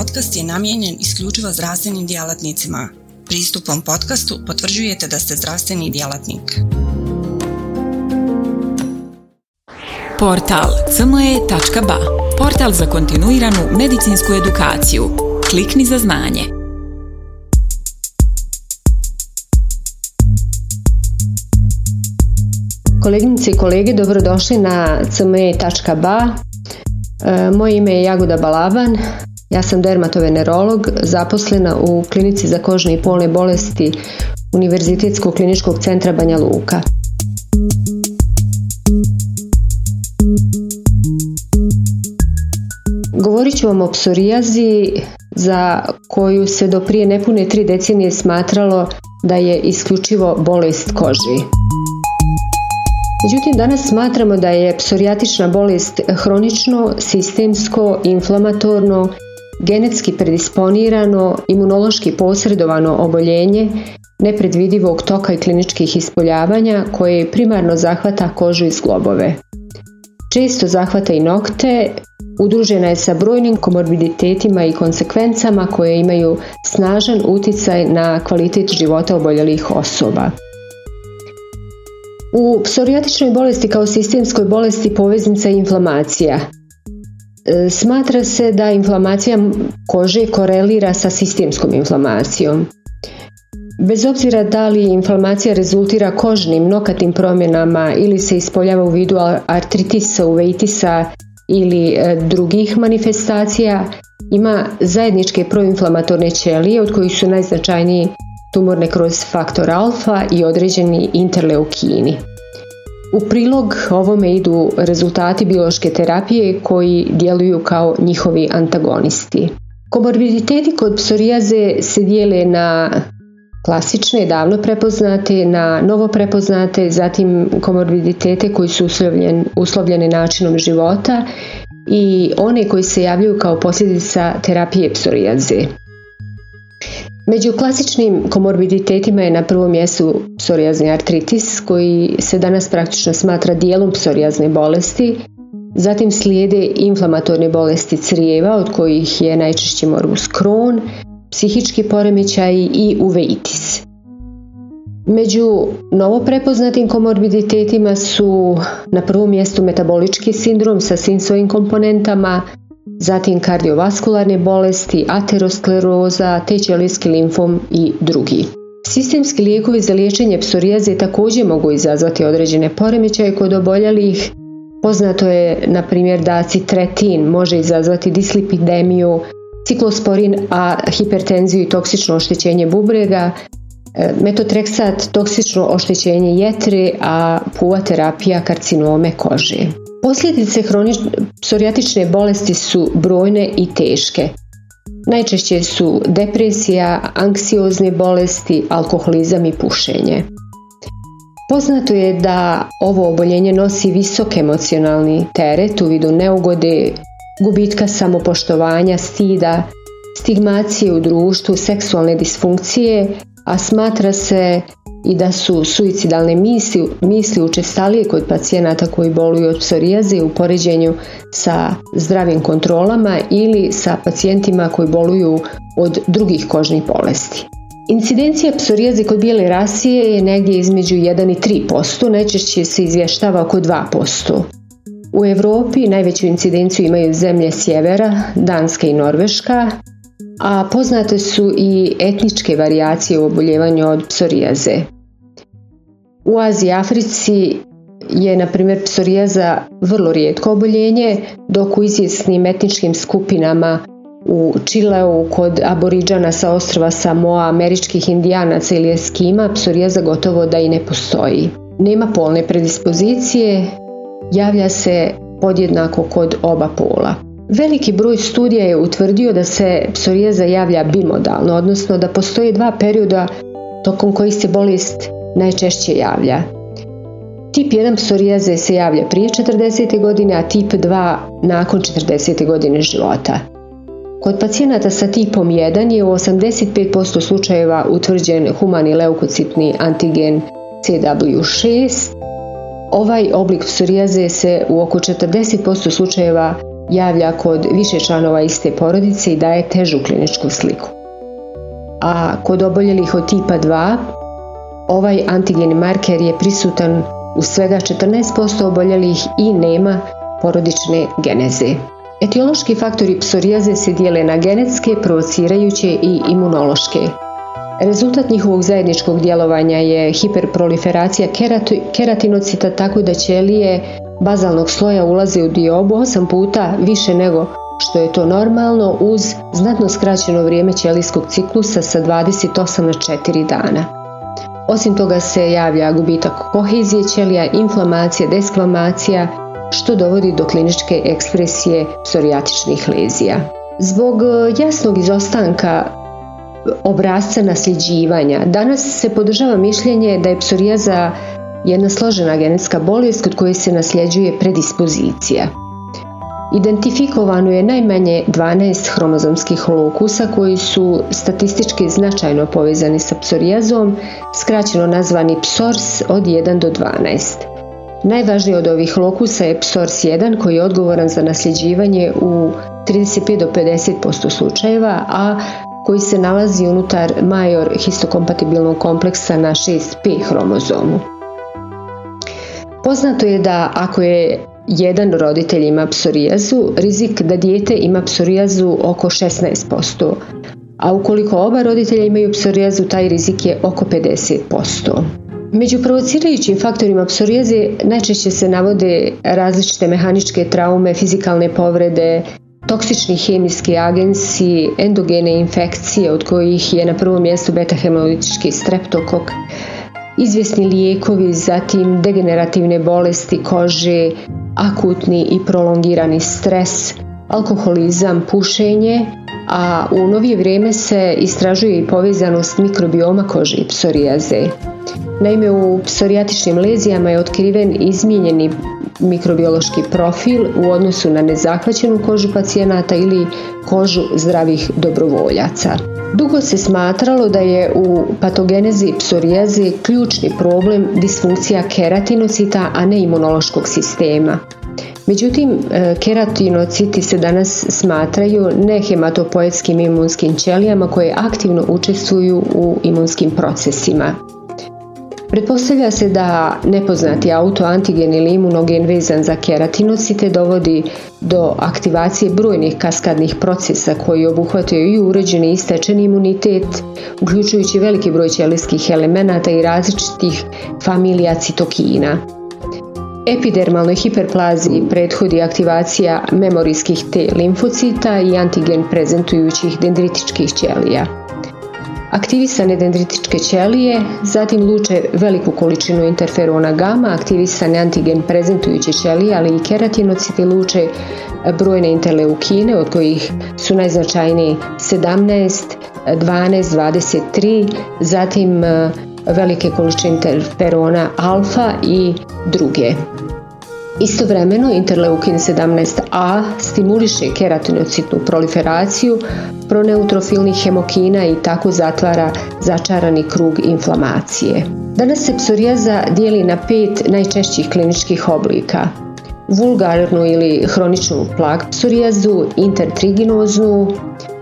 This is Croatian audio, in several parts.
podcast je namijenjen isključivo zdravstvenim djelatnicima. Pristupom podcastu potvrđujete da ste zdravstveni djelatnik. Portal cme.ba Portal za kontinuiranu medicinsku edukaciju. Klikni za znanje. Koleginice i kolege, dobrodošli na cme.ba. E, moje ime je Jagoda Balaban, ja sam dermatovenerolog, zaposlena u klinici za kožne i polne bolesti Univerzitetskog kliničkog centra Banja Luka. Govorit ću vam o psorijazi za koju se do prije nepune tri decenije smatralo da je isključivo bolest koži. Međutim, danas smatramo da je psorijatična bolest hronično, sistemsko, inflamatorno, genetski predisponirano, imunološki posredovano oboljenje nepredvidivog toka i kliničkih ispoljavanja koje primarno zahvata kožu i zglobove. Često zahvata i nokte, udružena je sa brojnim komorbiditetima i konsekvencama koje imaju snažan utjecaj na kvalitet života oboljelih osoba. U psorijatičnoj bolesti kao sistemskoj bolesti poveznica je inflamacija. E, smatra se da inflamacija kože korelira sa sistemskom inflamacijom. Bez obzira da li inflamacija rezultira kožnim nokatim promjenama ili se ispoljava u vidu artritisa, uveitisa ili e, drugih manifestacija, ima zajedničke proinflamatorne ćelije od kojih su najznačajniji tumorne kroz faktor alfa i određeni interleukini. U prilog ovome idu rezultati biološke terapije koji djeluju kao njihovi antagonisti. Komorbiditeti kod psorijaze se dijele na klasične, davno prepoznate, na novo prepoznate, zatim komorbiditete koji su uslovljeni načinom života i one koji se javljaju kao posljedica terapije psorijaze. Među klasičnim komorbiditetima je na prvom mjestu psorijazni artritis koji se danas praktično smatra dijelom psorijazne bolesti. Zatim slijede inflamatorne bolesti crijeva od kojih je najčešći morbus Crohn, psihički poremećaji i uveitis. Među novo prepoznatim komorbiditetima su na prvom mjestu metabolički sindrom sa svim svojim komponentama, zatim kardiovaskularne bolesti, ateroskleroza, te limfom i drugi. Sistemski lijekovi za liječenje psorijaze također mogu izazvati određene poremećaje kod oboljelih. Poznato je, na primjer, da citretin može izazvati dislipidemiju, ciklosporin, a hipertenziju i toksično oštećenje bubrega, e, metotreksat, toksično oštećenje jetre, a puva terapija karcinome kože. Posljedice psorijatične bolesti su brojne i teške. Najčešće su depresija, anksiozne bolesti, alkoholizam i pušenje. Poznato je da ovo oboljenje nosi visok emocionalni teret u vidu neugode, gubitka samopoštovanja, stida, stigmacije u društvu, seksualne disfunkcije, a smatra se i da su suicidalne misli, misli učestalije kod pacijenata koji boluju od psorijaze u poređenju sa zdravim kontrolama ili sa pacijentima koji boluju od drugih kožnih bolesti. Incidencija psorijaze kod bijele rasije je negdje između 1 i 3%, najčešće se izvještava oko 2%. U Europi najveću incidenciju imaju zemlje sjevera, Danska i Norveška, a poznate su i etničke varijacije u oboljevanju od psorijaze. U Aziji i Africi je, na primjer, psorijaza vrlo rijetko oboljenje, dok u izvjesnim etničkim skupinama u Čileu kod aboriđana sa ostrova Samoa, američkih indijanaca ili eskima, psorijaza gotovo da i ne postoji. Nema polne predispozicije, javlja se podjednako kod oba pola. Veliki broj studija je utvrdio da se psorijaza javlja bimodalno, odnosno da postoje dva perioda tokom kojih se bolest najčešće javlja. Tip 1 psorijaze se javlja prije 40. godine, a tip 2 nakon 40. godine života. Kod pacijenata sa tipom 1 je u 85% slučajeva utvrđen humani leukocitni antigen CW6. Ovaj oblik psorijaze se u oko 40% slučajeva javlja kod više članova iste porodice i daje težu kliničku sliku. A kod oboljelih od tipa 2 ovaj antigeni marker je prisutan u svega 14% oboljelih i nema porodične geneze. Etiološki faktori psorijaze se dijele na genetske, provocirajuće i imunološke. Rezultat njihovog zajedničkog djelovanja je hiperproliferacija keratinocita tako da ćelije bazalnog sloja ulaze u diobu 8 puta više nego što je to normalno uz znatno skraćeno vrijeme ćelijskog ciklusa sa 28 na 4 dana. Osim toga se javlja gubitak kohezije ćelija, inflamacija, deskvamacija, što dovodi do kliničke ekspresije psorijatičnih lezija. Zbog e, jasnog izostanka obrazca nasljeđivanja, danas se podržava mišljenje da je psorijaza jedna složena genetska bolest kod koje se nasljeđuje predispozicija. Identifikovano je najmanje 12 hromozomskih lokusa koji su statistički značajno povezani sa psorijazom, skraćeno nazvani PSORS od 1 do 12. Najvažniji od ovih lokusa je PSORS1 koji je odgovoran za nasljeđivanje u 35 do 50% slučajeva, a koji se nalazi unutar major histokompatibilnog kompleksa na 6P hromozomu. Poznato je da ako je jedan roditelj ima psorijazu, rizik da dijete ima psorijazu oko 16%, a ukoliko oba roditelja imaju psorijazu, taj rizik je oko 50%. Među provocirajućim faktorima psorijaze najčešće se navode različite mehaničke traume, fizikalne povrede, toksični hemijski agensi, endogene infekcije od kojih je na prvom mjestu beta-hemolitički streptokok, izvjesni lijekovi, zatim degenerativne bolesti kože, akutni i prolongirani stres, alkoholizam, pušenje, a u novije vrijeme se istražuje i povezanost mikrobioma kože i psorijaze. Naime, u psorijatičnim lezijama je otkriven izmijenjeni mikrobiološki profil u odnosu na nezahvaćenu kožu pacijenata ili kožu zdravih dobrovoljaca. Dugo se smatralo da je u patogenezi psorijaze ključni problem disfunkcija keratinocita, a ne imunološkog sistema. Međutim, e, keratinociti se danas smatraju nehematopoetskim imunskim ćelijama koje aktivno učestvuju u imunskim procesima. Pretpostavlja se da nepoznati autoantigen ili imunogen vezan za keratinocite dovodi do aktivacije brojnih kaskadnih procesa koji obuhvataju i uređeni i stečeni imunitet, uključujući veliki broj ćelijskih elemenata i različitih familija citokina. Epidermalnoj hiperplaziji prethodi aktivacija memorijskih T limfocita i antigen prezentujućih dendritičkih ćelija. Aktivisane dendritičke ćelije zatim luče veliku količinu interferona gama, aktivisane antigen prezentujuće ćelije, ali i keratinociti luče brojne interleukine od kojih su najznačajniji 17, 12, 23, zatim e, velike količine interferona alfa i druge. Istovremeno interleukin 17a stimuliše keratinocitnu proliferaciju proneutrofilnih hemokina i tako zatvara začarani krug inflamacije. Danas se psorijaza dijeli na pet najčešćih kliničkih oblika. Vulgarnu ili hroničnu plak psorijazu, intertriginoznu,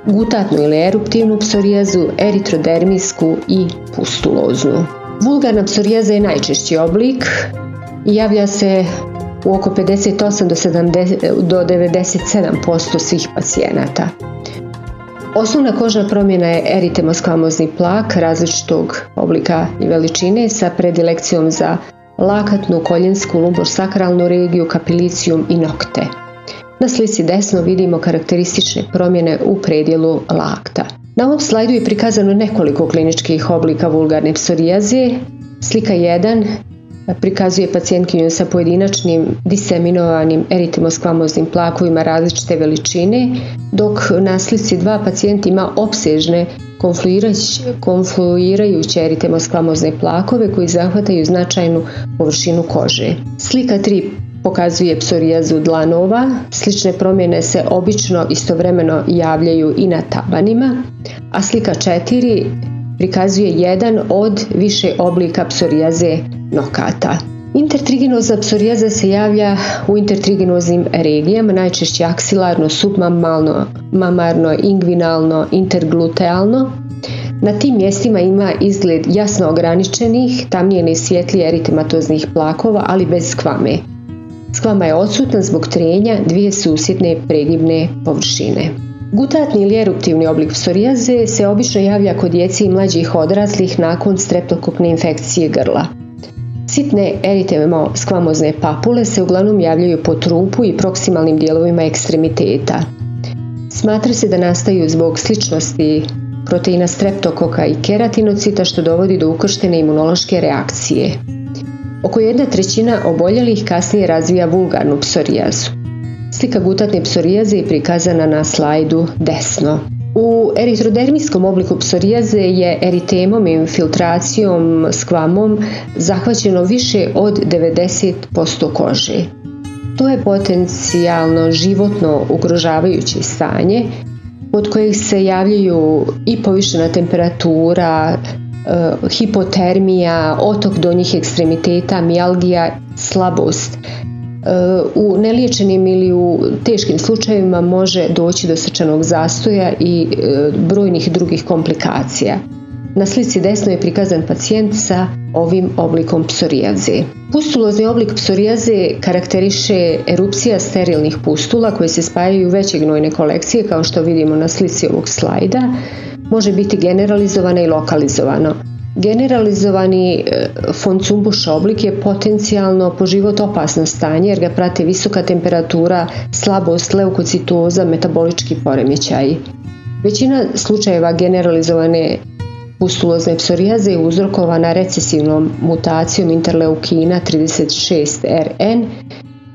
gutatnu ili eruptivnu psorijazu, eritrodermisku i pustuloznu. Vulgarna psorijaza je najčešći oblik i javlja se u oko 58 do, 70, do 97% svih pacijenata. Osnovna kožna promjena je eritemoskvamozni plak različitog oblika i veličine sa predilekcijom za lakatnu, koljensku, lumbosakralnu regiju, kapilicijum i nokte. Na slici desno vidimo karakteristične promjene u predjelu lakta. Na ovom slajdu je prikazano nekoliko kliničkih oblika vulgarne psorijaze. Slika 1 prikazuje pacijentkinju sa pojedinačnim diseminovanim eritimoskvamoznim plakovima različite veličine, dok na slici dva pacijent ima opsežne konfluirajuće eritimoskvamozne plakove koji zahvataju značajnu površinu kože. Slika 3 pokazuje psorijazu dlanova, slične promjene se obično istovremeno javljaju i na tabanima, a slika 4 prikazuje jedan od više oblika psorijaze nokata. Intertriginoza psorijaza se javlja u intertriginoznim regijama, najčešće aksilarno, submamalno, mamarno, ingvinalno, interglutealno. Na tim mjestima ima izgled jasno ograničenih, tamnije ili svjetlije eritematoznih plakova, ali bez skvame. Skvama je odsutna zbog trenja dvije susjedne pregibne površine. Gutatni ili eruptivni oblik psorijaze se obično javlja kod djeci i mlađih odraslih nakon streptokokne infekcije grla. Sitne eritemo skvamozne papule se uglavnom javljaju po trupu i proksimalnim dijelovima ekstremiteta. Smatra se da nastaju zbog sličnosti proteina streptokoka i keratinocita što dovodi do ukrštene imunološke reakcije. Oko jedna trećina oboljelih kasnije razvija vulgarnu psorijazu. Slika gutatne psorijaze je prikazana na slajdu desno. U eritrodermijskom obliku psorijaze je eritemom i infiltracijom skvamom zahvaćeno više od 90% kože. To je potencijalno životno ugrožavajuće stanje od kojih se javljaju i povišena temperatura, e, hipotermija, otok donjih ekstremiteta, mijalgija, slabost, u neliječenim ili u teškim slučajevima može doći do srčanog zastoja i e, brojnih drugih komplikacija. Na slici desno je prikazan pacijent sa ovim oblikom psorijaze. Pustulozni oblik psorijaze karakteriše erupcija sterilnih pustula koje se spajaju u veće gnojne kolekcije kao što vidimo na slici ovog slajda. Može biti generalizovano i lokalizovano. Generalizovani e, foncumbuš oblik je potencijalno po život opasno stanje jer ga prate visoka temperatura, slabost, leukocitoza, metabolički poremećaji. Većina slučajeva generalizovane pustulozne psorijaze je uzrokovana recesivnom mutacijom interleukina 36RN,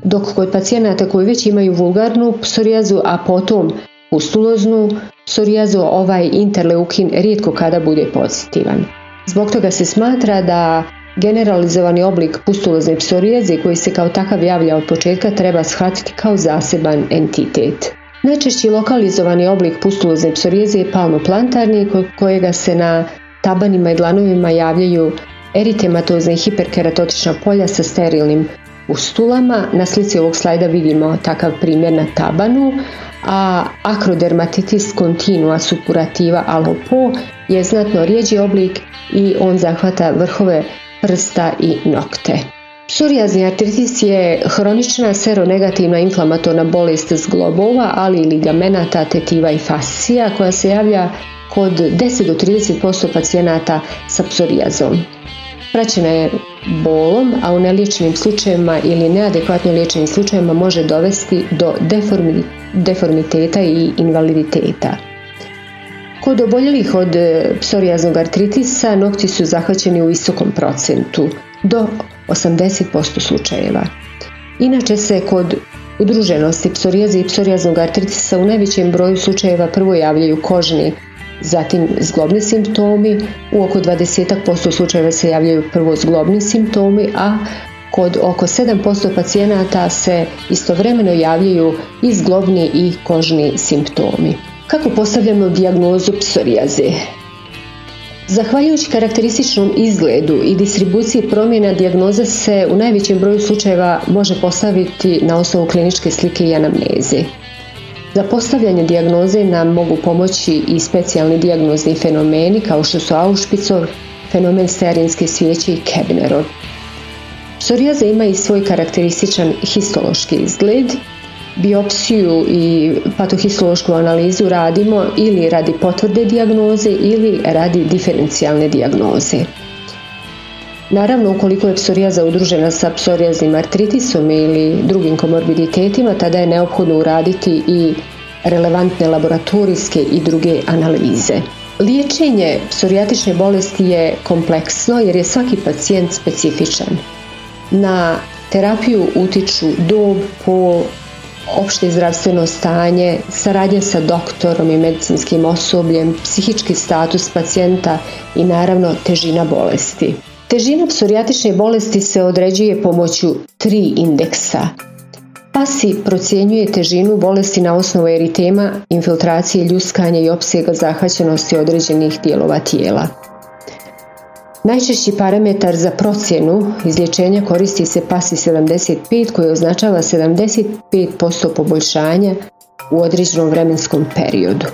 dok kod pacijenata koji već imaju vulgarnu psorijazu, a potom pustuloznu psorijazu, ovaj interleukin rijetko kada bude pozitivan. Zbog toga se smatra da generalizovani oblik pustulozne psorijaze koji se kao takav javlja od početka treba shvatiti kao zaseban entitet. Najčešći lokalizovani oblik pustulozne psorijaze je palmoplantarni kojega se na tabanima i dlanovima javljaju eritematozne i hiperkeratotična polja sa sterilnim pustulama. Na slici ovog slajda vidimo takav primjer na tabanu, a akrodermatitis continua suppurativa alopo je znatno rijeđi oblik i on zahvata vrhove prsta i nokte. Psorijazni artritis je hronična seronegativna inflamatorna bolest zglobova, ali i ligamenata, tetiva i fascija koja se javlja kod 10 do 30% pacijenata sa psorijazom. Praćena je bolom, a u neliječenim slučajevima ili neadekvatno liječenim slučajevima može dovesti do deformiteta i invaliditeta. Kod oboljelih od e, psorijaznog artritisa nokti su zahvaćeni u visokom procentu, do 80% slučajeva. Inače se kod udruženosti psorijaze i psorijaznog artritisa u najvećem broju slučajeva prvo javljaju kožni, zatim zglobni simptomi, u oko 20% slučajeva se javljaju prvo zglobni simptomi, a kod oko 7% pacijenata se istovremeno javljaju i zglobni i kožni simptomi. Kako postavljamo dijagnozu psorijaze? Zahvaljujući karakterističnom izgledu i distribuciji promjena dijagnoza se u najvećem broju slučajeva može postaviti na osnovu kliničke slike i anamneze. Za postavljanje dijagnoze nam mogu pomoći i specijalni dijagnozni fenomeni kao što su Aušpicov, fenomen stearinske svijeće i Kebnerov. Psorijaza ima i svoj karakterističan histološki izgled biopsiju i patohistološku analizu radimo ili radi potvrde dijagnoze ili radi diferencijalne dijagnoze. Naravno, ukoliko je psorijaza udružena sa psorijaznim artritisom ili drugim komorbiditetima, tada je neophodno uraditi i relevantne laboratorijske i druge analize. Liječenje psorijatične bolesti je kompleksno jer je svaki pacijent specifičan. Na terapiju utiču dob, pol, opšte zdravstveno stanje, saradnja sa doktorom i medicinskim osobljem, psihički status pacijenta i naravno težina bolesti. Težina psorijatične bolesti se određuje pomoću tri indeksa. PASI procjenjuje težinu bolesti na osnovu eritema, infiltracije, ljuskanja i opsega zahvaćenosti određenih dijelova tijela. Najčešći parametar za procjenu izlječenja koristi se PASI 75 koji označava 75% poboljšanja u određenom vremenskom periodu.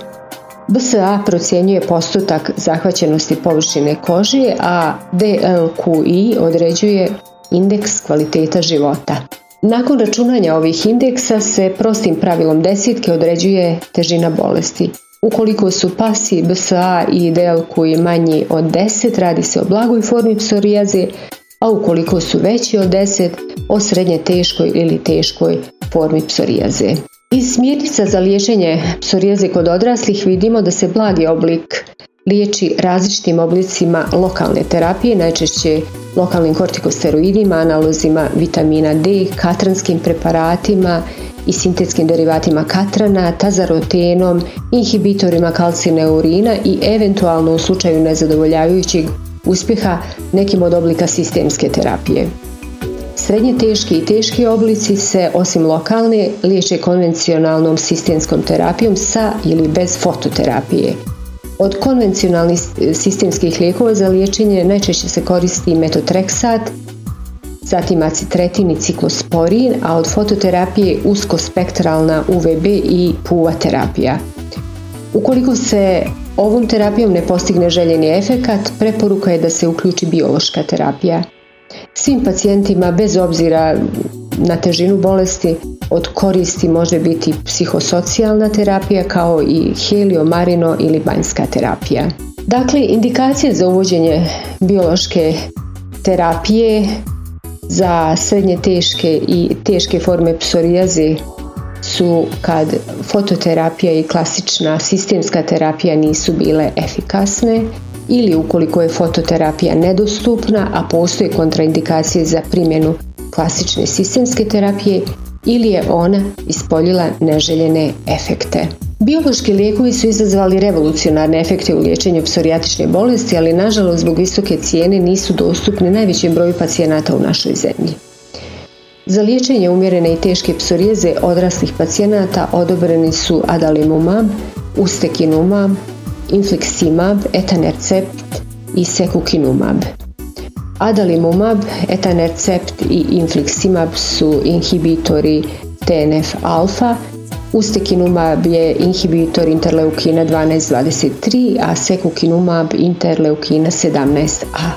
BSA procjenjuje postotak zahvaćenosti površine kože, a DLQI određuje indeks kvaliteta života. Nakon računanja ovih indeksa se prostim pravilom desetke određuje težina bolesti. Ukoliko su pasi BSA i DLQI manji od 10, radi se o blagoj formi psorijaze, a ukoliko su veći od 10, o srednje teškoj ili teškoj formi psorijaze. Iz smjernica za liječenje psorijaze kod odraslih vidimo da se blagi oblik liječi različitim oblicima lokalne terapije, najčešće lokalnim kortikosteroidima, analozima vitamina D, katranskim preparatima i sintetskim derivatima katrana, tazarotenom, inhibitorima kalcijne urina i eventualno u slučaju nezadovoljavajućeg uspjeha nekim od oblika sistemske terapije. Srednje teški i teški oblici se osim lokalne liječe konvencionalnom sistemskom terapijom sa ili bez fototerapije. Od konvencionalnih sistemskih lijekova za liječenje najčešće se koristi metotreksat, zatim acitretin i ciklosporin, a od fototerapije uskospektralna UVB i puva terapija. Ukoliko se ovom terapijom ne postigne željeni efekat, preporuka je da se uključi biološka terapija. Svim pacijentima bez obzira na težinu bolesti od koristi može biti psihosocijalna terapija kao i heliomarino ili banjska terapija. Dakle, indikacije za uvođenje biološke terapije za srednje teške i teške forme psorijaze su kad fototerapija i klasična sistemska terapija nisu bile efikasne ili ukoliko je fototerapija nedostupna, a postoje kontraindikacije za primjenu klasične sistemske terapije ili je ona ispoljila neželjene efekte. Biološki lijekovi su izazvali revolucionarne efekte u liječenju psorijatične bolesti, ali nažalost zbog visoke cijene nisu dostupni najvećem broju pacijenata u našoj zemlji. Za liječenje umjerene i teške psorijeze odraslih pacijenata odobreni su adalimumab, ustekinumab, infliximab, etanercept i sekukinumab. Adalimumab, etanercept i infliximab su inhibitori TNF-alfa, Ustekinumab je inhibitor interleukina 12-23, a sekukinumab interleukina 17a.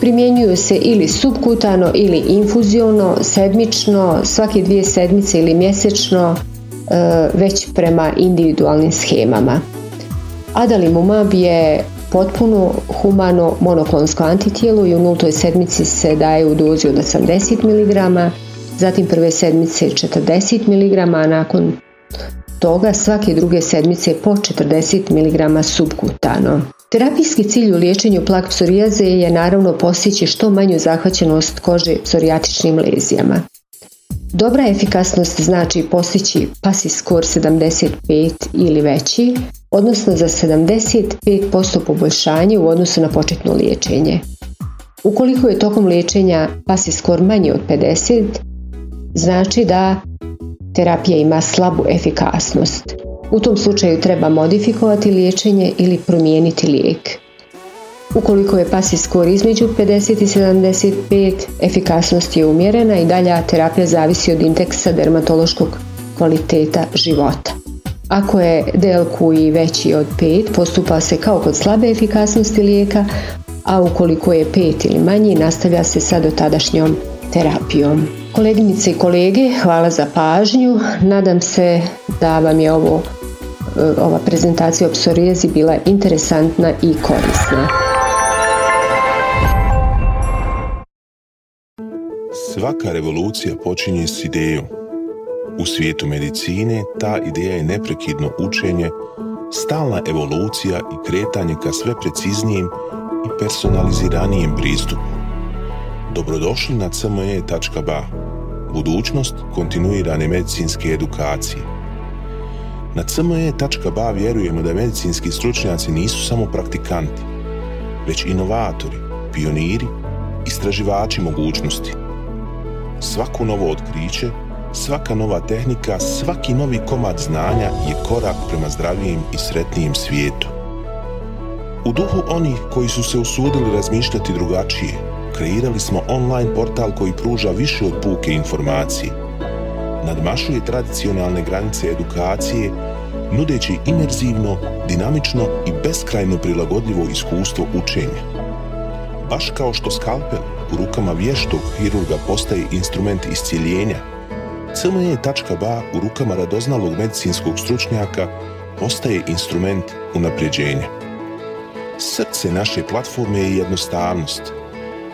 Primjenjuju se ili subkutano ili infuziono, sedmično, svake dvije sedmice ili mjesečno, e, već prema individualnim schemama. Adalimumab je potpuno humano monoklonsko antitijelo i u nultoj sedmici se daje u dozi od 80 mg, zatim prve sedmice 40 mg, a nakon toga svake druge sedmice po 40 mg subkutano. Terapijski cilj u liječenju plak psorijaze je naravno postići što manju zahvaćenost kože psorijatičnim lezijama. Dobra efikasnost znači postići PASI skor 75 ili veći, odnosno za 75% poboljšanje u odnosu na početno liječenje. Ukoliko je tokom liječenja PASI skor manji od 50, znači da terapija ima slabu efikasnost. U tom slučaju treba modifikovati liječenje ili promijeniti lijek. Ukoliko je pasi skor između 50 i 75, efikasnost je umjerena i dalja terapija zavisi od indeksa dermatološkog kvaliteta života. Ako je DLQI veći od 5, postupa se kao kod slabe efikasnosti lijeka, a ukoliko je 5 ili manji, nastavlja se sa dotadašnjom terapijom. Koleginice i kolege, hvala za pažnju. Nadam se da vam je ovo e, ova prezentacija o psorijezi bila interesantna i korisna. Svaka revolucija počinje s idejom. U svijetu medicine ta ideja je neprekidno učenje, stalna evolucija i kretanje ka sve preciznijem i personaliziranijem pristupu. Dobrodošli na cme.ba, budućnost kontinuirane medicinske edukacije. Na cme.ba vjerujemo da medicinski stručnjaci nisu samo praktikanti, već inovatori, pioniri, istraživači mogućnosti. Svako novo otkriće, svaka nova tehnika, svaki novi komad znanja je korak prema zdravijem i sretnijem svijetu. U duhu onih koji su se usudili razmišljati drugačije, kreirali smo online portal koji pruža više od puke informacije. Nadmašuje tradicionalne granice edukacije, nudeći imerzivno, dinamično i beskrajno prilagodljivo iskustvo učenja. Baš kao što skalpel u rukama vještog hirurga postaje instrument iscijeljenja, CME.ba u rukama radoznalog medicinskog stručnjaka postaje instrument unapređenja. Srce naše platforme je jednostavnost.